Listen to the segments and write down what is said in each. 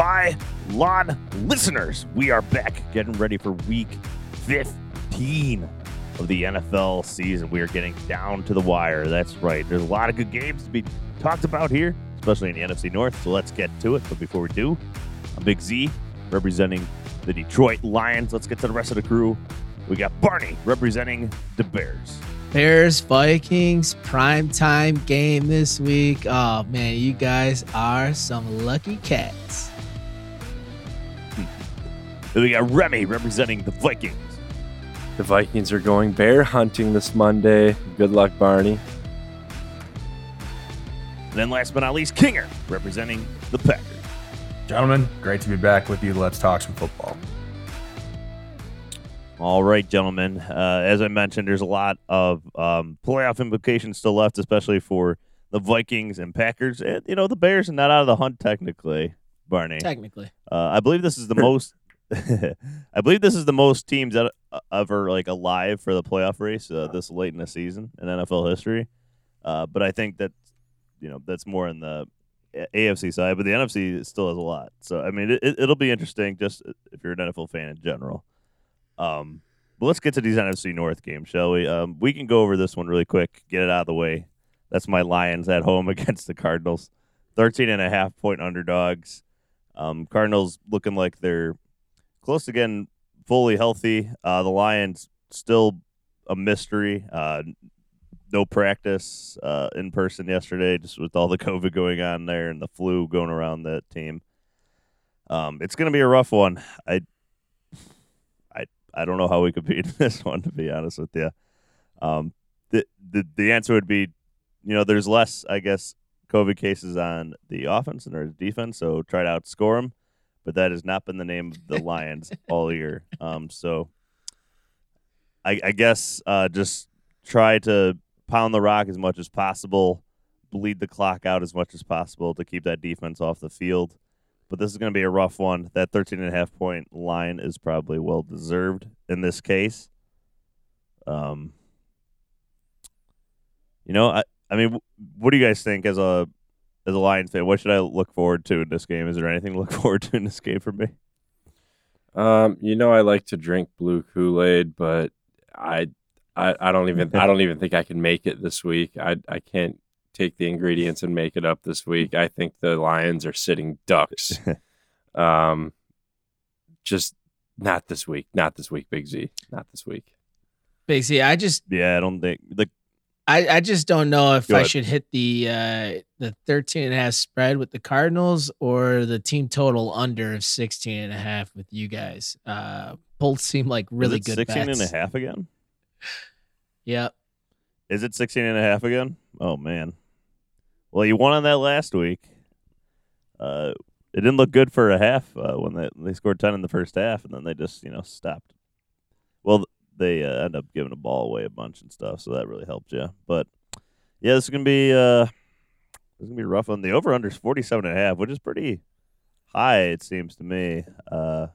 Pile On listeners, we are back getting ready for week 15 of the NFL season. We are getting down to the wire. That's right. There's a lot of good games to be talked about here, especially in the NFC North. So let's get to it. But before we do, I'm Big Z representing the Detroit Lions. Let's get to the rest of the crew. We got Barney representing the Bears. Bears Vikings prime time game this week. Oh man, you guys are some lucky cats. Then we got Remy representing the Vikings. The Vikings are going bear hunting this Monday. Good luck, Barney. And then last but not least, Kinger representing the Packers. Gentlemen, great to be back with you. Let's talk some football. All right, gentlemen. Uh, as I mentioned, there's a lot of um, playoff implications still left, especially for the Vikings and Packers. And, you know, the Bears are not out of the hunt technically, Barney. Technically, Uh, I believe this is the most. I believe this is the most teams that uh, ever like alive for the playoff race uh, this late in the season in NFL history. Uh, but I think that you know that's more in the AFC side, but the NFC still has a lot. So I mean, it, it'll be interesting just if you're an NFL fan in general. Um, but let's get to these NFC North games, shall we? Um, we can go over this one really quick, get it out of the way. That's my Lions at home against the Cardinals. 13 and a half point underdogs. Um, Cardinals looking like they're close to getting fully healthy. Uh, the Lions still a mystery. Uh, no practice uh, in person yesterday, just with all the COVID going on there and the flu going around that team. Um, it's going to be a rough one. I, I, I don't know how we compete in this one, to be honest with you. Um, the, the the answer would be, you know, there's less, I guess, COVID cases on the offense and there's defense, so try to outscore them. But that has not been the name of the Lions all year. Um, so I, I guess uh, just try to pound the rock as much as possible, bleed the clock out as much as possible to keep that defense off the field. But this is going to be a rough one. That 13 and a half point line is probably well deserved in this case. Um, you know, I, I mean, what do you guys think as a as a Lions fan? What should I look forward to in this game? Is there anything to look forward to in this game for me? Um, you know I like to drink blue Kool Aid, but I, I, I don't even I don't even think I can make it this week. I I can't take the ingredients and make it up this week. I think the Lions are sitting ducks. um, just not this week. Not this week, Big Z. Not this week. Big Z. I just Yeah, I don't think the I, I just don't know if Go I ahead. should hit the uh the 13 and a half spread with the Cardinals or the team total under of 16 and a half with you guys. Uh both seem like really is it good 16 bets. and a half again. Yep. Is it 16 and a half again? Oh man. Well, you won on that last week. Uh, it didn't look good for a half uh, when they they scored 10 in the first half, and then they just you know stopped. They uh, end up giving the ball away a bunch and stuff, so that really helped you. But yeah, this is gonna be uh, this is gonna be rough on the over under is 47 and a half, which is pretty high it seems to me. Uh,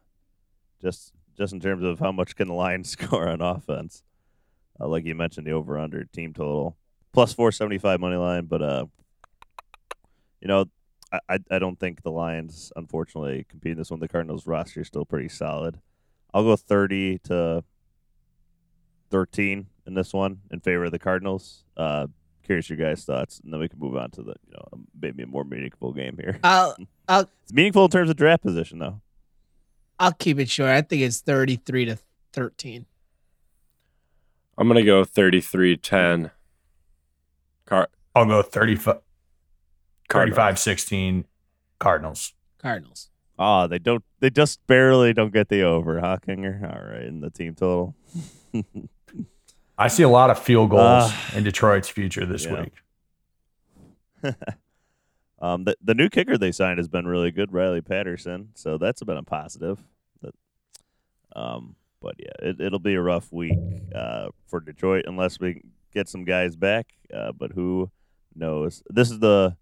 just just in terms of how much can the Lions score on offense. Uh, like you mentioned, the over under team total plus 475 money line, but uh, you know, I, I I don't think the Lions unfortunately compete in this one. The Cardinals roster is still pretty solid. I'll go 30 to 13 in this one in favor of the Cardinals. Uh, curious your guys' thoughts, and then we can move on to the you know maybe a more meaningful game here. I'll I'll It's meaningful in terms of draft position though. I'll keep it short. I think it's 33 to 13. I'm gonna go 33-10. Car- I'll go 35, Cardinals. 35 16 Cardinals. Cardinals. Oh, they don't. They just barely don't get the over, huh, Kinger? All right, in the team total. I see a lot of field goals Ah. in Detroit's future this Yeah. week. um, the the new kicker they signed has been really good, Riley Patterson. So that's been a positive. That, um, but yeah, it, it'll be a rough week uh, for Detroit unless we get some guys back. Uh, but who knows? This is the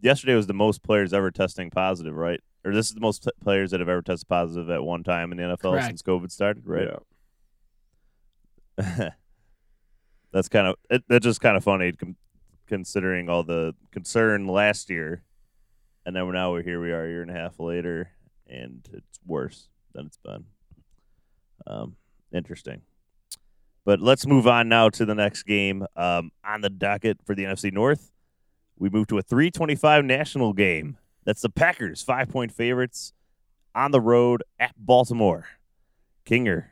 yesterday was the most players ever testing positive, right? Or this is the most t- players that have ever tested positive at one time in the NFL Correct. since COVID started, right? Yeah. that's kind of it, that's just kind of funny com- considering all the concern last year and then now we're here. We are a year and a half later, and it's worse than it's been. Um, interesting. But let's move on now to the next game um, on the docket for the NFC North. We move to a 325 national game. That's the Packers, five point favorites on the road at Baltimore. Kinger,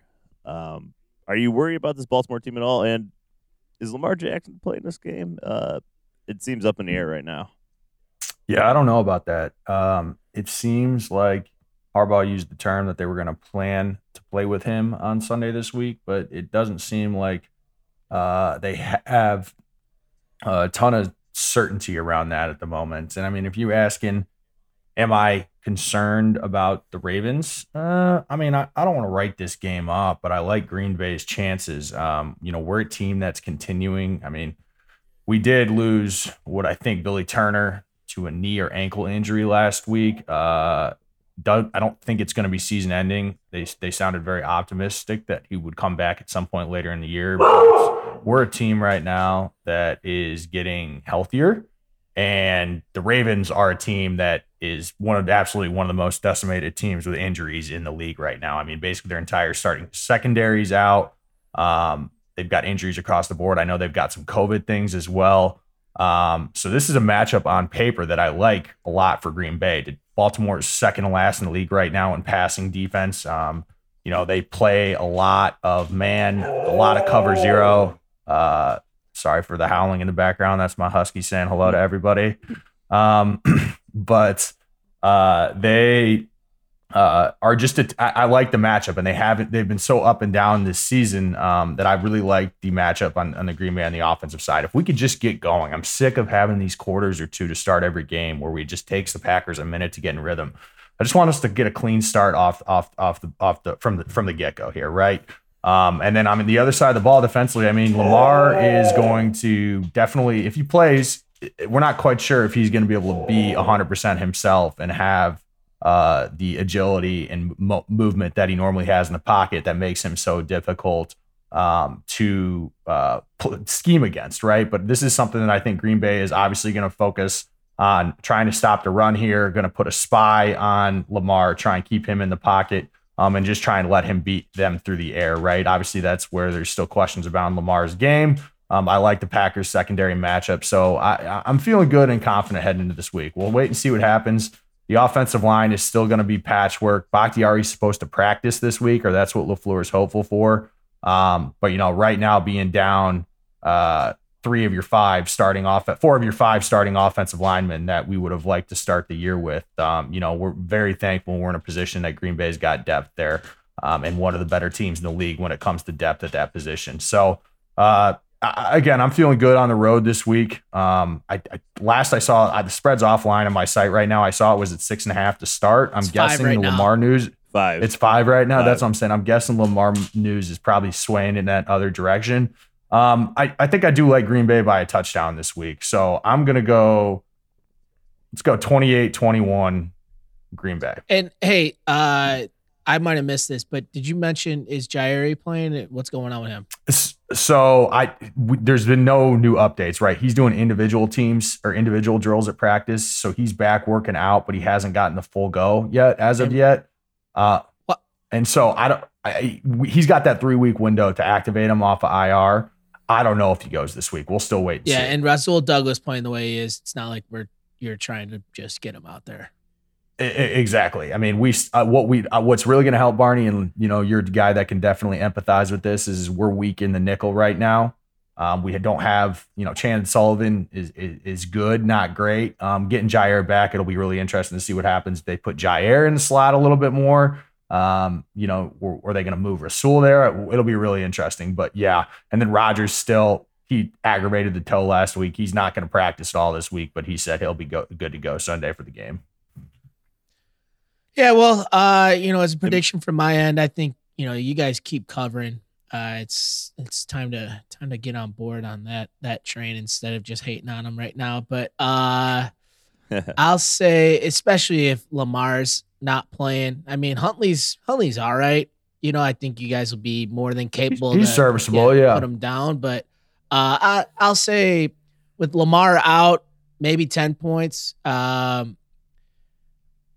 um, are you worried about this Baltimore team at all? And is Lamar Jackson playing this game? Uh, it seems up in the air right now. Yeah, I don't know about that. Um, it seems like Harbaugh used the term that they were going to plan to play with him on Sunday this week, but it doesn't seem like uh, they have a ton of certainty around that at the moment. And I mean, if you're asking, am I concerned about the Ravens? Uh, I mean, I, I don't want to write this game up, but I like Green Bay's chances. Um, you know, we're a team that's continuing. I mean, we did lose what I think Billy Turner to a knee or ankle injury last week. Uh, I don't think it's going to be season ending. They they sounded very optimistic that he would come back at some point later in the year. But we're a team right now that is getting healthier, and the Ravens are a team that is one of absolutely one of the most decimated teams with injuries in the league right now. I mean, basically their entire starting secondaries out. Um, they've got injuries across the board. I know they've got some COVID things as well. Um, so this is a matchup on paper that I like a lot for Green Bay. Baltimore is second to last in the league right now in passing defense. Um, you know, they play a lot of man, a lot of cover zero. Uh, sorry for the howling in the background. That's my husky saying hello to everybody. Um, but uh, they uh, are just a, I, I like the matchup, and they haven't. They've been so up and down this season um, that I really like the matchup on, on the Green Bay on the offensive side. If we could just get going, I'm sick of having these quarters or two to start every game where we just takes the Packers a minute to get in rhythm. I just want us to get a clean start off off off the off the from the from the get go here, right? Um, and then I'm mean, the other side of the ball defensively. I mean, Lamar is going to definitely, if he plays, we're not quite sure if he's going to be able to be 100% himself and have uh, the agility and mo- movement that he normally has in the pocket that makes him so difficult um, to uh, scheme against, right? But this is something that I think Green Bay is obviously going to focus on trying to stop the run here, going to put a spy on Lamar, try and keep him in the pocket. Um, and just try and let him beat them through the air, right? Obviously, that's where there's still questions about Lamar's game. Um, I like the Packers secondary matchup, so I, I'm feeling good and confident heading into this week. We'll wait and see what happens. The offensive line is still going to be patchwork. Bakhtiari is supposed to practice this week, or that's what LaFleur is hopeful for. Um, but you know, right now being down uh, three of your five starting off at four of your five starting offensive linemen that we would have liked to start the year with. Um, you know, we're very thankful we're in a position that Green Bay's got depth there, um, and one of the better teams in the league when it comes to depth at that position. So uh, again, I'm feeling good on the road this week. Um, I, I last I saw I, the spreads offline on my site right now. I saw it was at six and a half to start. I'm It's guessing right the now. Lamar news. Five. It's five right now. Five. That's what I'm saying. I'm guessing Lamar news is probably swaying in that other direction. Um, I, I think I do like Green Bay by a touchdown this week. So I'm gonna go. Let's go 28-21 Green Bay. And hey, uh, I might have missed this, but did you mention is Jaire playing? What's going on with him? So I there's been no new updates, right? He's doing individual teams or individual drills at practice, so he's back working out, but he hasn't gotten the full go yet as of yet. Uh, What- and so I don't. I, he's got that three week window to activate him off of IR. I don't know if he goes this week. We'll still wait. And Yeah, see. and Rasul Douglas playing the way he is. It's not like we're you're trying to just get him out there. Exactly. I mean, we uh, what we uh, what's really going to help Barney, and you know, you're the guy that can definitely empathize with this. Is we're weak in the nickel right now. Um, we don't have, you know, Chan Sullivan is, is is good, not great. Um, getting Jaire back, it'll be really interesting to see what happens. If they put Jaire in the slot a little bit more. Um, you know, or, or are they going to move Rasul there? It'll be really interesting. But yeah, and then Rodgers still he aggravated the toe last week. He's not going to practice at all this week, but he said he'll be go- good to go Sunday for the game. Yeah, well, uh, you know, as a prediction from my end, I think you know you guys keep covering. Uh, it's it's time to time to get on board on that that train instead of just hating on them right now. But uh, I'll say, especially if Lamar's not playing. I mean, Huntley's Huntley's all right. You know, I think you guys will be more than capable. he's to, serviceable, yeah. put him down. But uh, I, I'll say with Lamar out, maybe ten points. Um,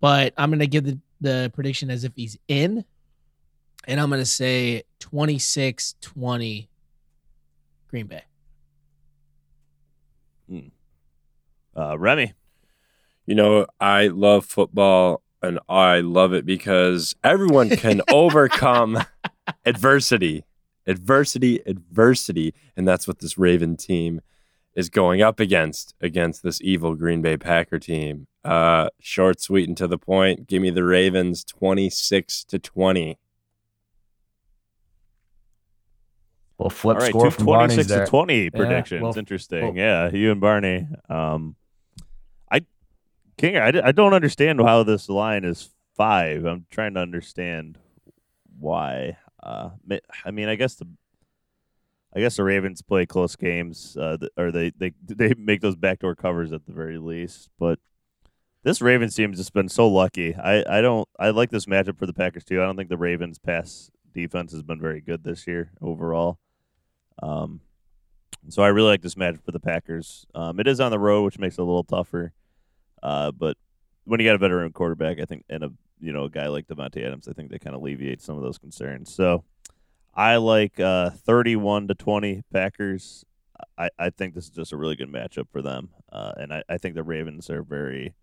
but I'm gonna give the, the prediction as if he's in, and I'm gonna say 26-20 Green Bay. Uh, Remy. You know, I love football and I love it because everyone can overcome adversity. Adversity, adversity. And that's what this Raven team is going up against, against this evil Green Bay Packer team. Uh, short, sweet, and to the point. Give me the Ravens 26 to 20. Well, flip All right, score two from Barney's 26 there. to 20 Yeah, predictions. well- Interesting. well- yeah, you and Barney. Um, I, King, I, I don't understand how this line is five. I'm trying to understand why. Uh, I mean, I guess the, I guess the Ravens play close games, uh, or they, they they make those backdoor covers at the very least. But this Ravens team has just been so lucky. I, I don't I like this matchup for the Packers too. I don't think the Ravens pass defense has been very good this year overall. Um, so I really like this matchup for the Packers. Um, it is on the road, which makes it a little tougher. Uh, but when you got a veteran quarterback, I think, and a you know a guy like Davante Adams, I think they kind of alleviate some of those concerns. So I like uh, thirty-one to twenty Packers. I, I think this is just a really good matchup for them, uh, and I, I think the Ravens are very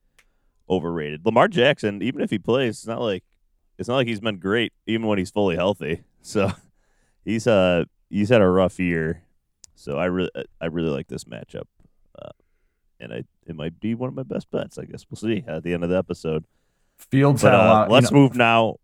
overrated. Lamar Jackson, even if he plays, it's not like it's not like he's been great, even when he's fully healthy. So he's uh he's had a rough year. So I really I really like this matchup, uh, and I it might be one of my best bets. I guess we'll see at the end of the episode. Fields But had a uh, lot. you let's know- move now.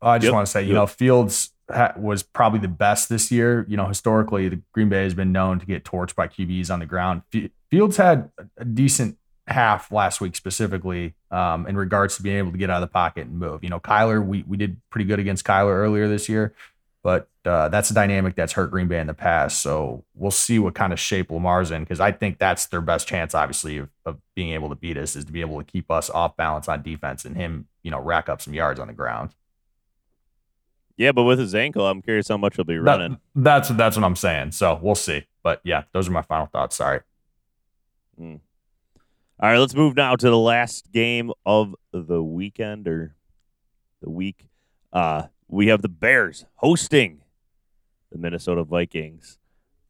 I just Yep. want to say, you Yep. know, Fields ha- was probably the best this year. You know, historically, the Green Bay has been known to get torched by QBs on the ground. F- Fields had a decent half last week, specifically um, in regards to being able to get out of the pocket and move. You know, Kyler, we we did pretty good against Kyler earlier this year, but uh, that's a dynamic that's hurt Green Bay in the past. So we'll see what kind of shape Lamar's in because I think that's their best chance, obviously, of, of being able to beat us is to be able to keep us off balance on defense and him, you know, rack up some yards on the ground. Yeah, but with his ankle, I'm curious how much he'll be That- running. that's that's what I'm saying. So we'll see. But yeah, those are my final thoughts. Sorry. All right, let's move now to the last game of the weekend or the week. Uh, we have the Bears hosting the Minnesota Vikings.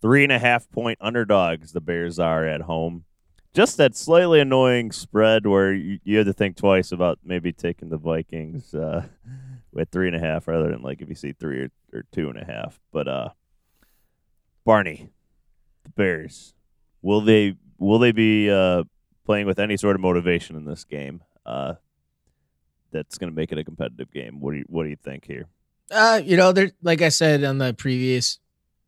Three and a half point underdogs, the Bears are at home. Just that slightly annoying spread where you, you had to think twice about maybe taking the Vikings uh, with three and a half rather than like if you see three or, or two and a half. But uh, Barney, the Bears, will they will they be uh, playing with any sort of motivation in this game uh, that's going to make it a competitive game. What do you What do you think here? Uh, you know, there like I said on the previous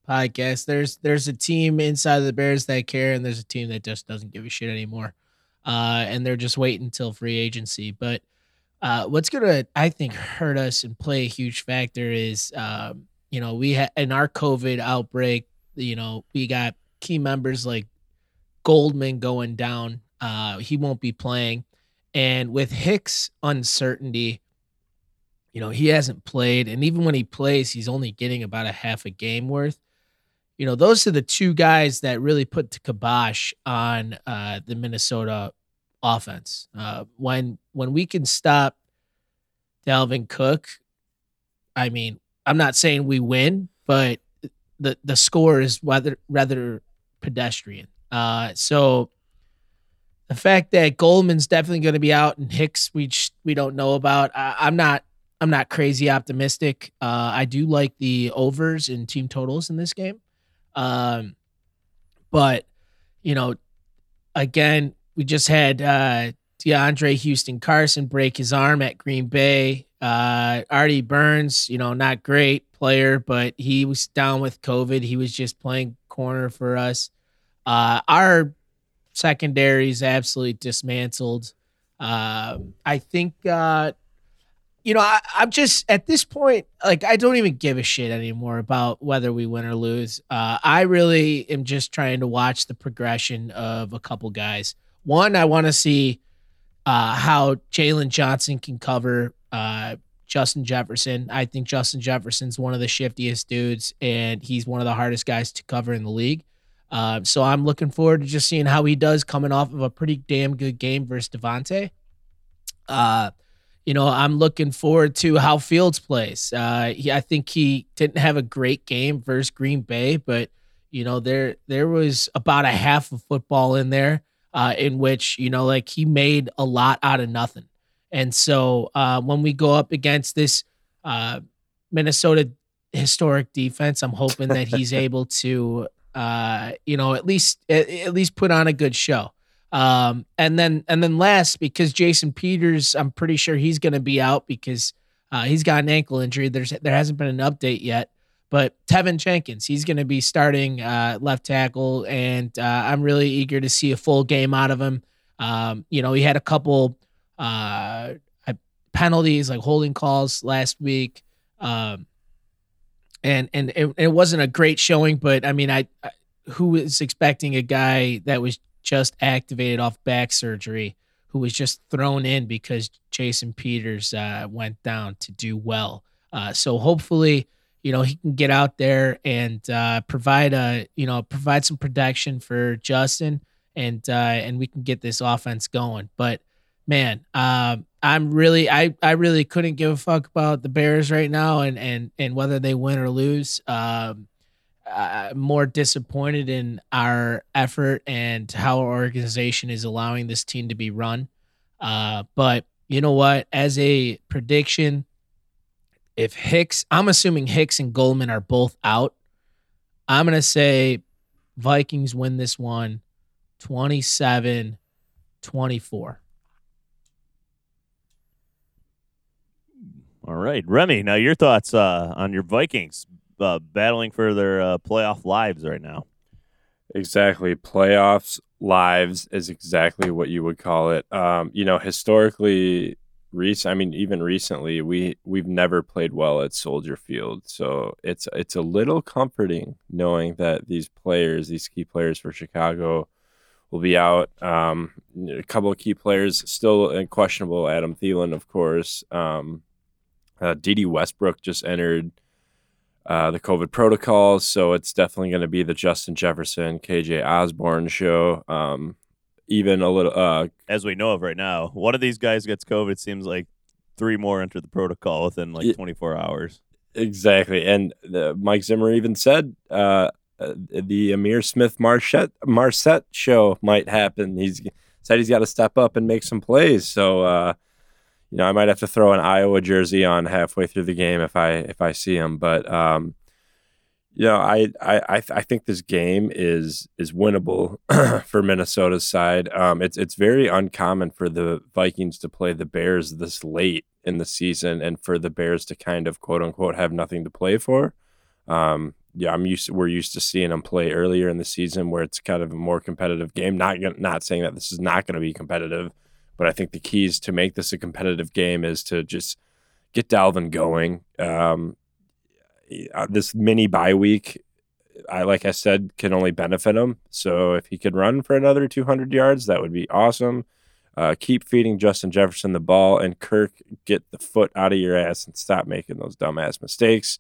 podcast, there's there's a team inside of the Bears that care, and there's a team that just doesn't give a shit anymore. Uh, and they're just waiting until free agency. But uh, what's gonna I think hurt us and play a huge factor is um, you know, we had in our COVID outbreak, you know, we got key members like Goldman going down. Uh, he won't be playing. And with Hicks uncertainty, you know, he hasn't played. And even when he plays, he's only getting about a half a game worth. You know, those are the two guys that really put the kibosh on uh, the Minnesota offense. Uh, when when we can stop Dalvin Cook, I mean, I'm not saying we win, but the the score is rather rather pedestrian. Uh, so the fact that Goldman's definitely going to be out and Hicks we we don't know about. I, I'm not I'm not crazy optimistic. Uh, I do like the overs and team totals in this game, um, but you know, again, we just had uh, DeAndre Houston Carson break his arm at Green Bay. Uh, Artie Burns, you know, not great player, but he was down with COVID. He was just playing corner for us. Uh, our secondary is absolutely dismantled. Um, I think, uh, you know, I, I'm just at this point, like, I don't even give a shit anymore about whether we win or lose. Uh, I really am just trying to watch the progression of a couple guys. One, I want to see uh, how Jaylon Johnson can cover uh, Justin Jefferson. I think Justin Jefferson's one of the shiftiest dudes, and he's one of the hardest guys to cover in the league. Uh, so I'm looking forward to just seeing how he does coming off of a pretty damn good game versus Davante. Uh, you know, I'm looking forward to how Fields plays. Uh, he, I think he didn't have a great game versus Green Bay, but you know, there there was about a half of football in there uh, in which you know, like he made a lot out of nothing. And so uh, when we go up against this uh, Minnesota historic defense, I'm hoping that he's able to, uh, you know, at least at, at least put on a good show. Um, and then and then last because Jason Peters, I'm pretty sure he's going to be out because uh, he's got an ankle injury. There's there hasn't been an update yet, but Teven Jenkins, he's going to be starting uh, left tackle, and uh, I'm really eager to see a full game out of him. Um, you know, he had a couple uh, penalties like holding calls last week, um, and and it, it wasn't a great showing. But I mean, I, I who was expecting a guy that was just activated off back surgery who was just thrown in because Jason Peters uh, went down to do well. Uh, so hopefully, you know, he can get out there and uh, provide a, you know, provide some protection for Justin, and uh, and we can get this offense going. But man, um, I'm really, I, I really couldn't give a fuck about the Bears right now, and and and whether they win or lose. Um, uh, more disappointed in our effort and how our organization is allowing this team to be run. Uh, but you know what? As a prediction, if Hicks, I'm assuming Hicks and Goldman are both out. I'm going to say Vikings win this one 27 24. All right, Remy. Now your thoughts uh, on your Vikings uh, battling for their uh, playoff lives right now. Exactly. Playoffs lives is exactly what you would call it. Um, you know, historically, recent. I mean, even recently, we we've never played well at Soldier Field, so it's it's a little comforting knowing that these players, these key players for Chicago, will be out. Um, a couple of key players still questionable. Adam Thielen, of course. Um, uh, Dede Westbrook just entered uh, the COVID protocols. So it's definitely going to be the Justin Jefferson, KJ Osborn show. Um, even a little, uh, as we know of right now, one of these guys gets COVID. Seems like three more enter the protocol within like 24 hours. Exactly, and the, Mike Zimmer even said uh, uh the Ihmir Smith Marsette Marsette show might happen. He's said he's got to step up and make some plays. So uh, you know, I might have to throw an Iowa jersey on halfway through the game if I if I see him. But um, you know, I I I think this game is is winnable for Minnesota's side. Um, it's it's very uncommon for the Vikings to play the Bears this late in the season, and for the Bears to kind of quote unquote have nothing to play for. Um, yeah, I'm used. To, we're used to seeing them play earlier in the season where it's kind of a more competitive game. Not not saying that this is not going to be competitive but I think the keys to make this a competitive game is to just get Dalvin going. Um, uh, this mini bye week, I like I said, can only benefit him. So if he could run for another 200 yards, that would be awesome. Uh, keep feeding Justin Jefferson the ball and Kirk get the foot out of your ass and stop making those dumbass mistakes.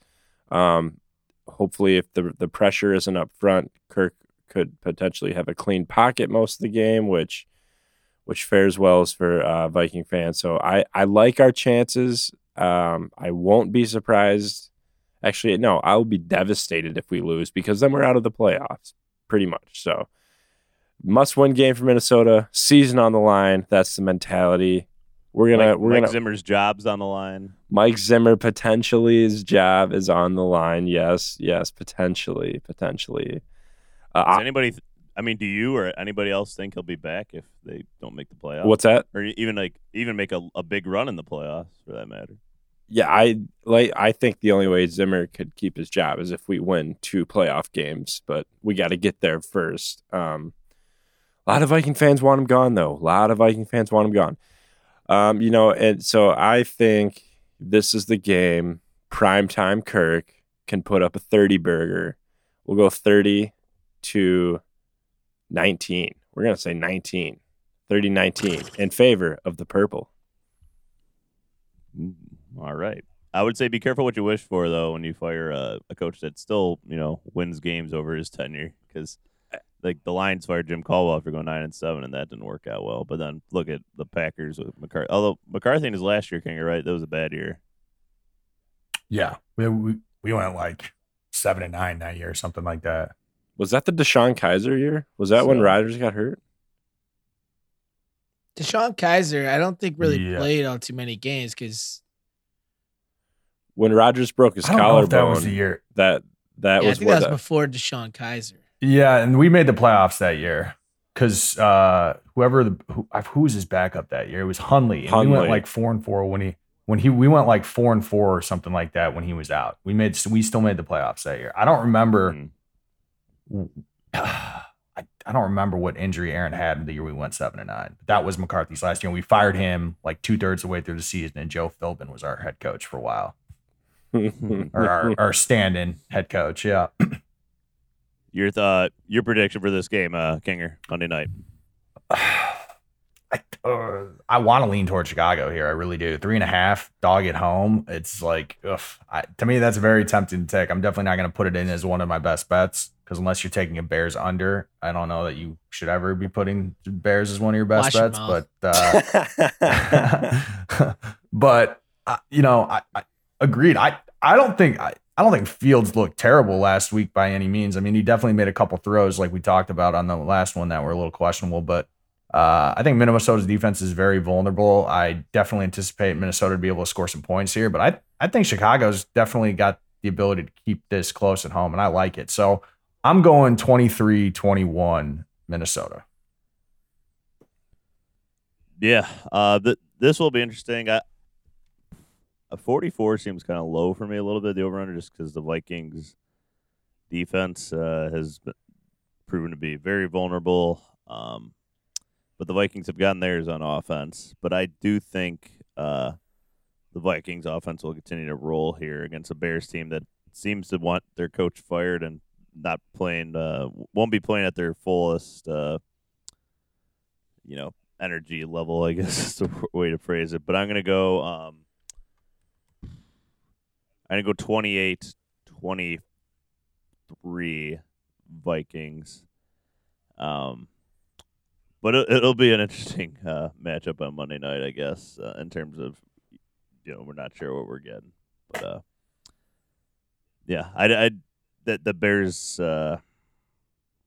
Um, hopefully, if the the pressure isn't up front, Kirk could potentially have a clean pocket most of the game, which which fares well for uh, Viking fans. So I, I like our chances. Um, I won't be surprised. Actually, no, I'll be devastated if we lose because then we're out of the playoffs, pretty much. So must win game for Minnesota. Season on the line. That's the mentality. We're gonna. Mike, we're Mike gonna. Zimmer's job's on the line. Mike Zimmer potentially his job is on the line. Yes, yes, potentially, potentially. Uh, Does anybody I mean, do you or anybody else think he'll be back if they don't make the playoffs? What's that? Or even like even make a, a big run in the playoffs for that matter? Yeah, I like. I think the only way Zimmer could keep his job is if we win two playoff games, but we got to get there first. Um, a lot of Viking fans want him gone, though. A lot of Viking fans want him gone. Um, you know, and so I think this is the game. Prime time Kirk can put up a 30 burger. We'll go 30 to 19. We're going to say 19, 30 19 in favor of the purple. Mm, all right. I would say be careful what you wish for, though, when you fire a, a coach that still, you know, wins games over his tenure. Because like the Lions fired Jim Caldwell after going nine and seven, and that didn't work out well. But then look at the Packers with McCarthy. Although McCarthy in his last year, Kinger, right? That was a bad year. Yeah, we we, we went like seven and nine that year, something like that. Was that the DeShone Kizer year? Was that when So- Rodgers got hurt? DeShone Kizer, I don't think really Yeah. played on too many games because When Rodgers broke his I don't know if that was the year. that that yeah, I was think what that was that- before DeShone Kizer. Yeah, and we made the playoffs that year because uh, whoever the who, who was his backup that year, it was Hundley. And we went like four and four when he when he we went like four and four or something like that when he was out. We made we still made the playoffs that year. I don't remember. Mhm. I, I don't remember what injury Aaron had in the year we went seven and nine. But that was McCarthy's last year. We fired him like two thirds of the way through the season, and Joe Philbin was our head coach for a while, or our, our stand-in head coach. Yeah. Your thought, your prediction for this game, uh, Kinger, Monday night. I, uh, I want to lean towards Chicago here. I really do. Three and a half dog at home. It's like, ugh, I, to me, that's a very tempting to take. I'm definitely not going to put it in as one of my best bets because unless you're taking a Bears under, I don't know that you should ever be putting Bears as one of your best Wash bets. mouth. But, uh, but uh, you know, I, I agreed. I, I don't think I, I don't think Fields looked terrible last week by any means. I mean, he definitely made a couple throws like we talked about on the last one that were a little questionable, but uh, I think Minnesota's defense is very vulnerable. I definitely anticipate Minnesota to be able to score some points here, but I, I think Chicago's definitely got the ability to keep this close at home, and I like it. So I'm going 23 21 Minnesota. Yeah, uh, th- this will be interesting. I, a 44 seems kind of low for me a little bit, the over under, just because the Vikings defense uh, has been proven to be very vulnerable. Um, but the Vikings have gotten theirs on offense. But I do think uh, the Vikings offense will continue to roll here against a Bears team that seems to want their coach fired and not playing, uh, won't be playing at their fullest, uh, you know, energy level, I guess is the way to phrase it. But I'm to go, um, I'm to go 28 23 Vikings. Um, but it, it'll be an interesting uh, matchup on Monday night, I guess, uh, in terms of, you know, we're not sure what we're getting. But, uh, yeah, I, I, the, the Bears, uh,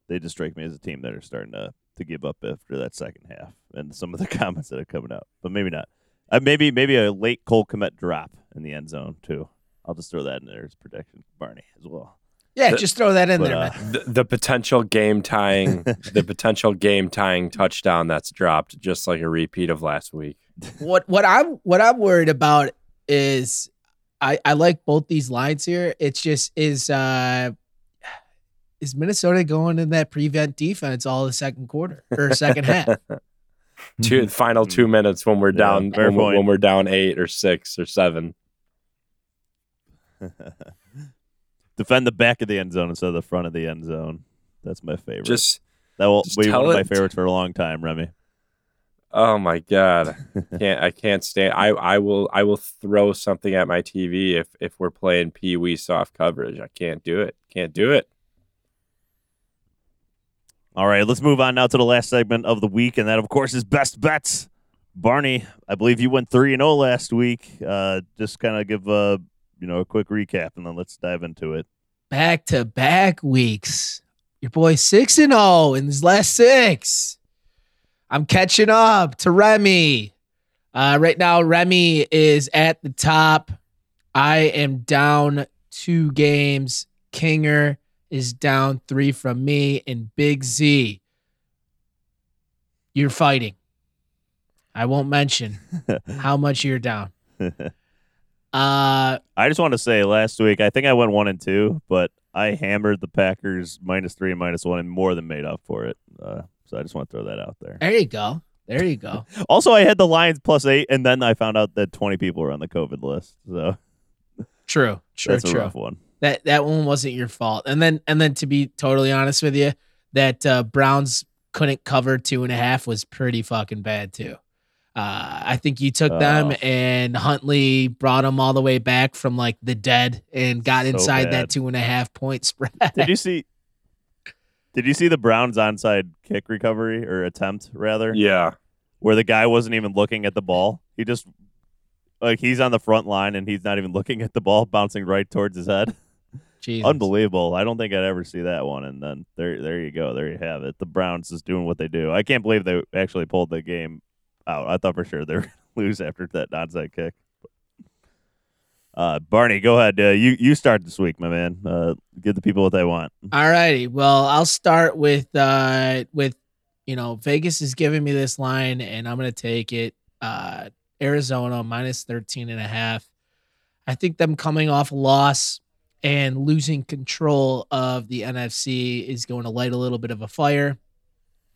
they just strike me as a team that are starting to, to give up after that second half and some of the comments that are coming out, but maybe not. Uh, maybe maybe a late Cole Kmet drop in the end zone too. I'll just throw that in there as prediction, Barney as well. Yeah, The- just throw that in But, there, uh, the, the potential game tying the potential game tying touchdown that's dropped just like a repeat of last week. What what I'm what I'm worried about is I I like both these lines here. It's just is uh is Minnesota going in that prevent defense all the second quarter or second half? Two final two minutes when we're down fair when, we- point. when we're down eight or six or seven. Defend the back of the end zone instead of the front of the end zone. That's my favorite. Just that will just be one tell of my favorites for a long time, Remy. Oh my god, can't I can't stand. I I will I will throw something at my TV if if we're playing Pee Wee soft coverage. I can't do it. Can't do it. All right, let's move on now to the last segment of the week, and that, of course, is best bets. Barney, I believe you went three and zero last week. Uh, just kind of give a you know a quick recap, and then let's dive into it. Back to back weeks. Your boy six and zero in his last six. I'm catching up to Remy. Uh, right now, Remy is at the top. I am down two games. Kinger is down three from me, and Big Z, you're fighting. I won't mention how much you're down. Uh, I just want to say, last week I think I went one and two, but I hammered the Packers minus three and minus one, and more than made up for it. Uh, so I just want to throw that out there. there you go. There you go. Also, I had the Lions plus eight, and then I found out that twenty people were on the COVID list. So True. True. that's a rough one. That that one wasn't your fault. And then and then to be totally honest with you, that uh, Browns couldn't cover two and a half was pretty fucking bad too. Uh, I think you took them Oh. and Huntley brought them all the way back from like the dead and got So inside bad. that two and a half point spread. Did you see? Did you see the Browns onside kick recovery or attempt rather, Yeah. where the guy wasn't even looking at the ball? He just like he's on the front line and he's not even looking at the ball, bouncing right towards his head. Jesus. Unbelievable. I don't think I'd ever see that one. And then there, there you go. There you have it. The Browns is doing what they do. I can't believe they actually pulled the game out. I thought for sure they were going to lose after that onside kick. Uh, Barney, go ahead. Uh, you you start this week, my man. Uh, give the people what they want. All righty. Well, I'll start with uh with you know, Vegas is giving me this line and I'm gonna take it. Uh Arizona minus 13 and a half. I think them coming off a loss and losing control of the NFC is going to light a little bit of a fire,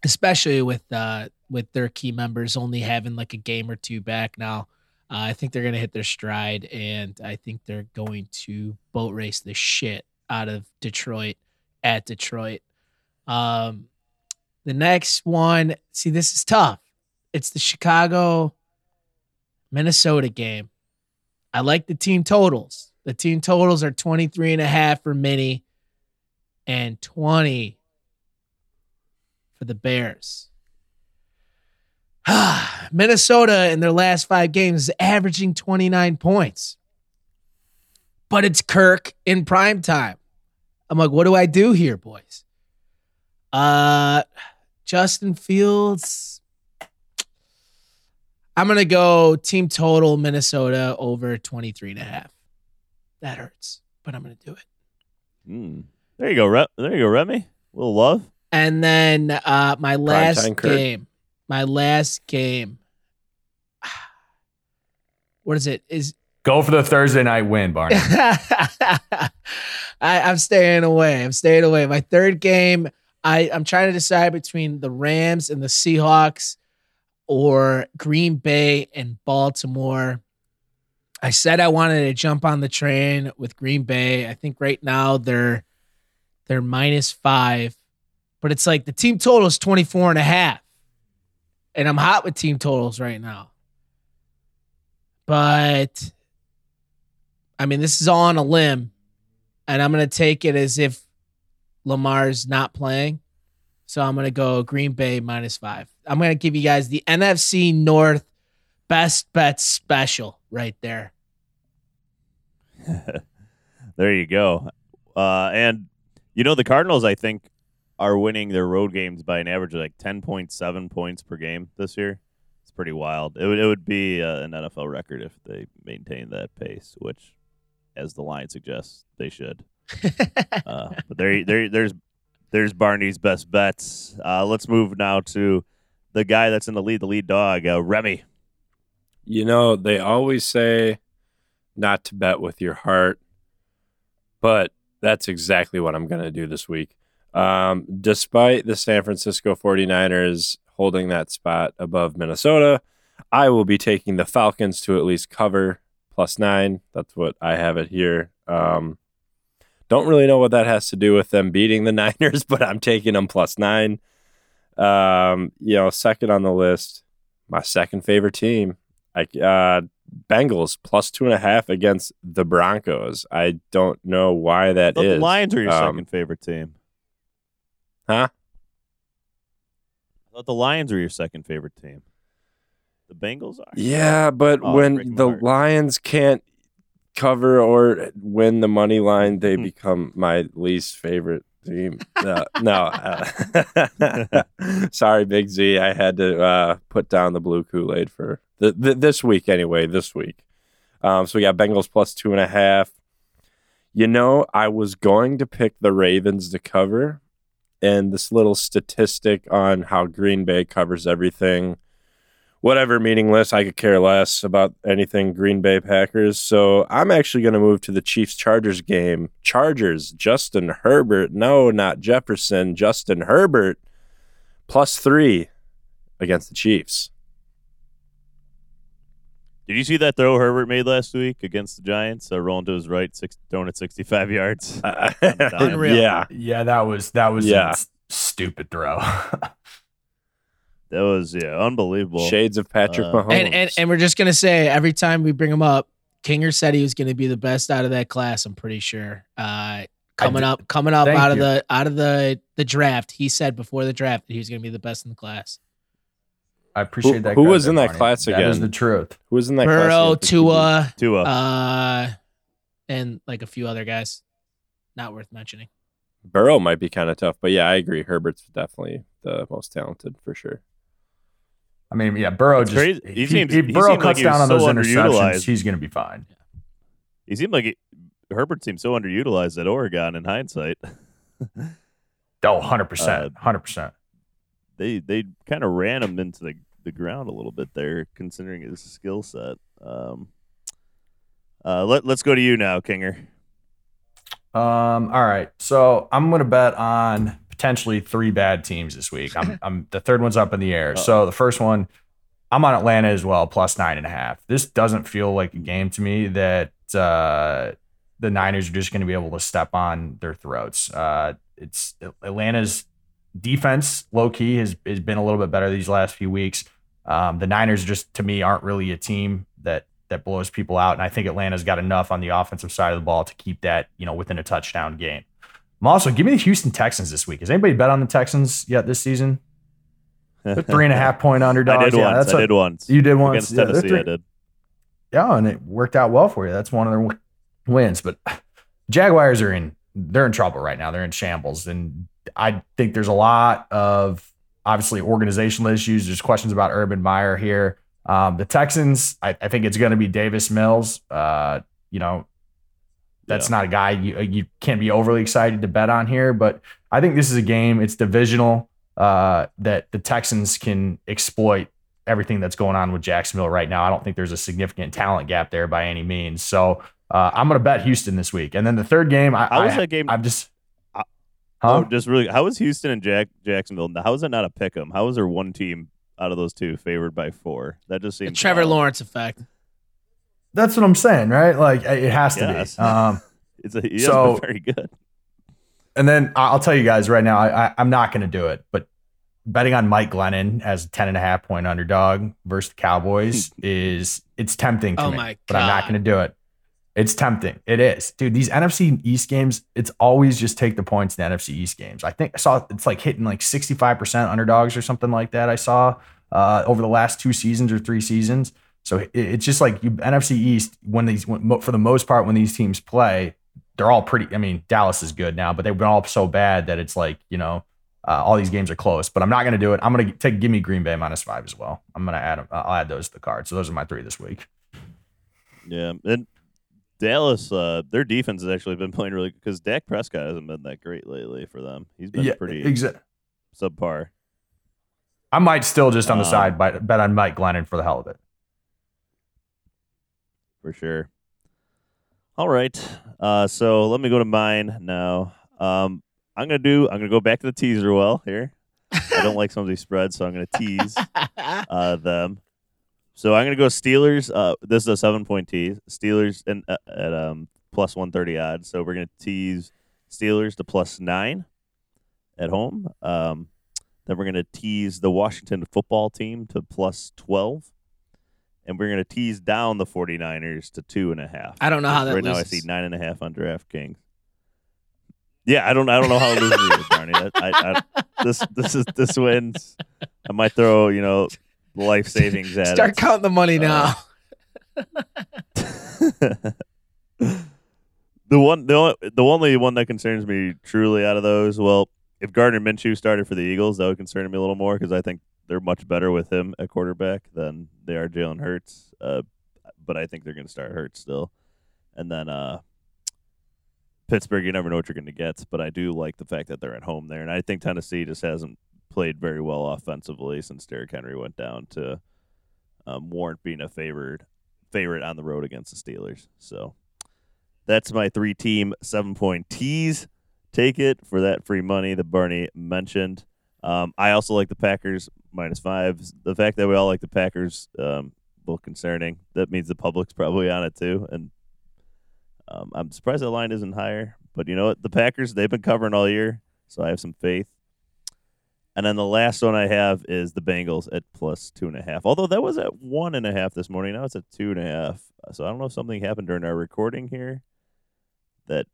especially with uh with their key members only having like a game or two back now. Uh, I think they're going to hit their stride, and I think they're going to boat race the shit out of Detroit at Detroit. Um, the next one, see, this is tough. It's the Chicago Minnesota game. I like the team totals. The team totals are 23 and a half for Mini and 20 for the Bears. Minnesota in their last five games is averaging 29 points. But it's Kirk in prime time. I'm like, what do I do here, boys? Uh Justin Fields. I'm gonna go team total Minnesota over 23 and a half. That hurts, but I'm gonna do it. Mm. There you go, Re- there you go, Remy. A little love. And then uh my last game. My last game. What is it? Is Go for the Thursday night win, Barney. I, I'm staying away. I'm staying away. My third game, I, I'm trying to decide between the Rams and the Seahawks or Green Bay and Baltimore. I said I wanted to jump on the train with Green Bay. I think right now they're they're minus five, but it's like the team total is 24 and a half. And I'm hot with team totals right now. But I mean, this is all on a limb, and I'm going to take it as if Lamar's not playing. So I'm going to go Green Bay minus five. I'm going to give you guys the NFC North best bet special right there. there you go. Uh, and you know the Cardinals, I think, are winning their road games by an average of like ten point seven points per game this year. It's pretty wild. It would it would be uh, an NFL record if they maintain that pace, which, as the line suggests, they should. uh, but there, there, there's there's Barney's best bets. Uh, let's move now to the guy that's in the lead, the lead dog, uh, Remy. You know, they always say not to bet with your heart, but that's exactly what I'm going to do this week. Um, despite the San Francisco 49ers holding that spot above Minnesota, I will be taking the Falcons to at least cover plus nine. That's what I have it here. Um, don't really know what that has to do with them beating the Niners, but I'm taking them plus nine. Um, you know, second on the list, my second favorite team, I uh, Bengals plus two and a half against the Broncos. I don't know why that thought is. the Lions are your Um, second favorite team. Huh? I thought the Lions were your second favorite team. The Bengals are. Yeah, but Oh, when the heart. Lions can't cover or win the money line, they Hmm. become my least favorite team. No, no. uh, sorry, Big Z. I had to uh, put down the blue Kool Aid for the, the, this week anyway. This week, um, so we got Bengals plus two and a half. You know, I was going to pick the Ravens to cover, and this little statistic on how Green Bay covers everything whatever meaningless. I could care less about anything Green Bay Packers. So I'm actually going to move to the Chiefs Chargers game. Chargers, Justin Herbert. No, not Jefferson. Justin Herbert plus three against the Chiefs. Did you see that throw Herbert made last week against the Giants? Uh, rolling to his right, six, throwing at 65 yards. Unreal. yeah. yeah, that was that was Yeah. a s- stupid throw. That was yeah, unbelievable. Shades of Patrick Uh, Mahomes. And, and and we're just gonna say every time we bring him up, Kinger said he was gonna be the best out of that class. I'm pretty sure. Uh, coming up, coming up Thank out of the out of the the draft. He said before the draft that he was going to be the best in the class. I appreciate Who- that. who was in that Barney. class That is again? the truth. Who was in that class? Burrow, class? Tua, Tua. uh, and like a few other guys. Not worth mentioning. Burrow might be kind of tough, but yeah, I agree. Herbert's definitely the most talented for sure. I mean, yeah, Burrow It's just crazy. He if, seems- if he Burrow seemed like cuts down on so those interceptions, underutilized. he's going to be fine. He seemed like he, Herbert seemed so underutilized at Oregon in hindsight. Oh, 100%. Uh, 100%. they they kind of ran him into the, the ground a little bit there, considering his skill set. Um, uh, let let's go to you now, Kinger. Um, all right. So I'm going to bet on potentially three bad teams this week. I'm, I'm the third one's up in the air. So the first one, I'm on Atlanta as well, plus nine and a half. This doesn't feel like a game to me that uh, the Niners are just going to be able to step on their throats. Uh, it's Atlanta's defense, low key, has, has been a little bit better these last few weeks. Um, the Niners just to me aren't really a team that that blows people out, and I think Atlanta's got enough on the offensive side of the ball to keep that you know within a touchdown game. I'm also give me the Houston Texans this week. Has anybody bet on the Texans yet this season? They're three and a half point underdogs. I did yeah, once. that's I what- did once. You did once against Yeah, Tennessee. three- I did. yeah, and it worked out well for you. That's one of their w- wins. But Jaguars are in they're in trouble right now. They're in shambles, and I think there's a lot of obviously organizational issues. There's questions about Urban Meyer here. Um, the Texans, I, I think it's going to be Davis Mills. Uh, you know, that's not a guy you you can't be overly excited to bet on here, but I think this is a game. It's divisional uh, that the Texans can exploit everything that's going on with Jacksonville right now. I don't think there's a significant talent gap there by any means. So uh, I'm going to bet Houston this week. And then the third game, I, How was I, that game? I'm just. Uh, Huh? Oh, just really. How was Houston and Jack Jacksonville? How is it not a pick 'em? How is there one team out of those two favored by four? That just seems The seems Trevor wild. Lawrence effect. That's what I'm saying, right? Like it has to Yes. be. Um, It's a, he So- so, very good. And then I- I'll tell you guys right now, I, I, I'm not going to do it, but betting on Mike Glennon as a 10 and a half point underdog versus the Cowboys is it's tempting to Oh me, my but I'm not going to do it. It's tempting. It is. Dude, these NFC East games, it's always just take the points in the NFC East games. I think I saw it's like hitting like 65% underdogs or something like that. I saw uh, over the last two seasons or three seasons. So it, it's just like you, NFC East, when these, when, for the most part, when these teams play, they're all pretty. I mean, Dallas is good now, but they've been all so bad that it's like you know, uh, all these games are close. But I'm not going to do it. I'm going to take give me Green Bay minus five as well. I'm going to add. I'll add those to the card. So those are my three this week. Yeah, and Dallas, uh, their defense has actually been playing really good because Dak Prescott hasn't been that great lately for them. He's been pretty exa- subpar. I might still just on the Um, side bet, bet on Mike Glennon for the hell of it. for sure. All right. Uh, so let me go to mine now. Um, I'm gonna do. I'm gonna go back to the teaser well here. I don't like some of these spreads, so I'm gonna tease uh, them. So I'm gonna go Steelers. Uh, this is a seven point tease. Steelers and uh, at um plus one thirty odds. So we're gonna tease Steelers to plus nine at home. Um, then we're gonna tease the Washington football team to plus twelve. And we're gonna tease down the 49ers to two and a half. I don't know how that right now I loses. see nine and a half on DraftKings. Yeah, I don't. I don't know how it loses Barney. I, I, I, this this is this wins. I might throw you know life savings at Start it. counting the money Uh, now. the one, the only, the only one that concerns me truly out of those, well, if Gardner Minshew started for the Eagles, that would concern me a little more because I think they're much better with him at quarterback than they are Jalen Hurts. Uh, but I think they're going to start Hurts still, and then uh, Pittsburgh, you never know what you're going to get. But I do like the fact that they're at home there, and I think Tennessee just hasn't played very well offensively since Derrick Henry went down to um, warrant being a favored favorite on the road against the Steelers. So that's my three team seven point tease. Take it for that free money that Barney mentioned. Um, I also like the Packers minus five. The fact that we all like the Packers, um, a little concerning. That means the public's probably on it too, and um, I'm surprised that line isn't higher. But you know what? The Packers they've been covering all year, so I have some faith. And then the last one I have is the Bengals at plus two and a half. Although that was at one and a half this morning, now it's at two and a half. So I don't know if something happened during our recording here that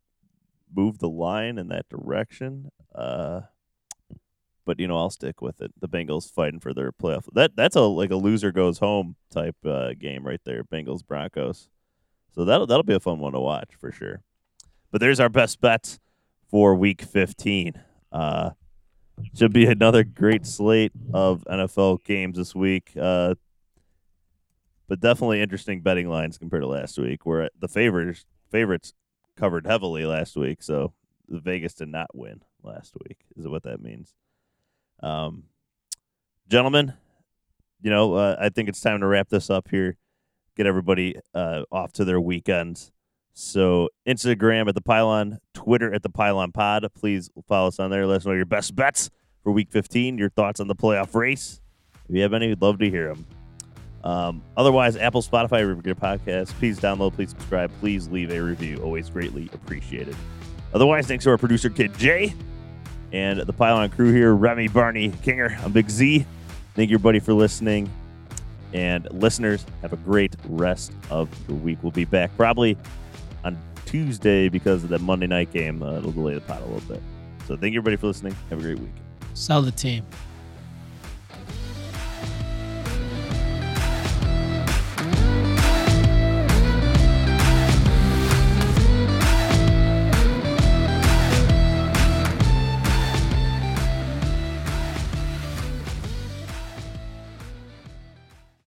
move the line in that direction. Uh, but you know, I'll stick with it. The Bengals fighting for their playoff. That that's a like a loser goes home type uh, game right there. Bengals Broncos. So that'll that'll be a fun one to watch for sure. But there's our best bets for Week 15. Uh, should be another great slate of NFL games this week. Uh, but definitely interesting betting lines compared to last week, where the favorites favorites covered heavily last week. So the Vegas did not win last week. Is what that means. Um, gentlemen, you know, uh, I think it's time to wrap this up here. Get everybody uh, off to their weekends. So Instagram at the Pile On, Twitter at the Pile On Pod. Please follow us on there. Let us know your best bets for Week 15. Your thoughts on the playoff race. If you have any, we'd love to hear them. Um, otherwise, Apple, Spotify, your podcast. Please download, please subscribe, please leave a review. Always greatly appreciated. Otherwise, thanks to our producer Kid Jay and the Pile On crew here, Remy, Barney, Kinger. I'm Big Z. Thank you, everybody, for listening. And listeners, have a great rest of your week. We'll be back probably on Tuesday because of that Monday night game. Uh, it'll delay the pot a little bit. So thank you, everybody, for listening. Have a great week. Sell the team.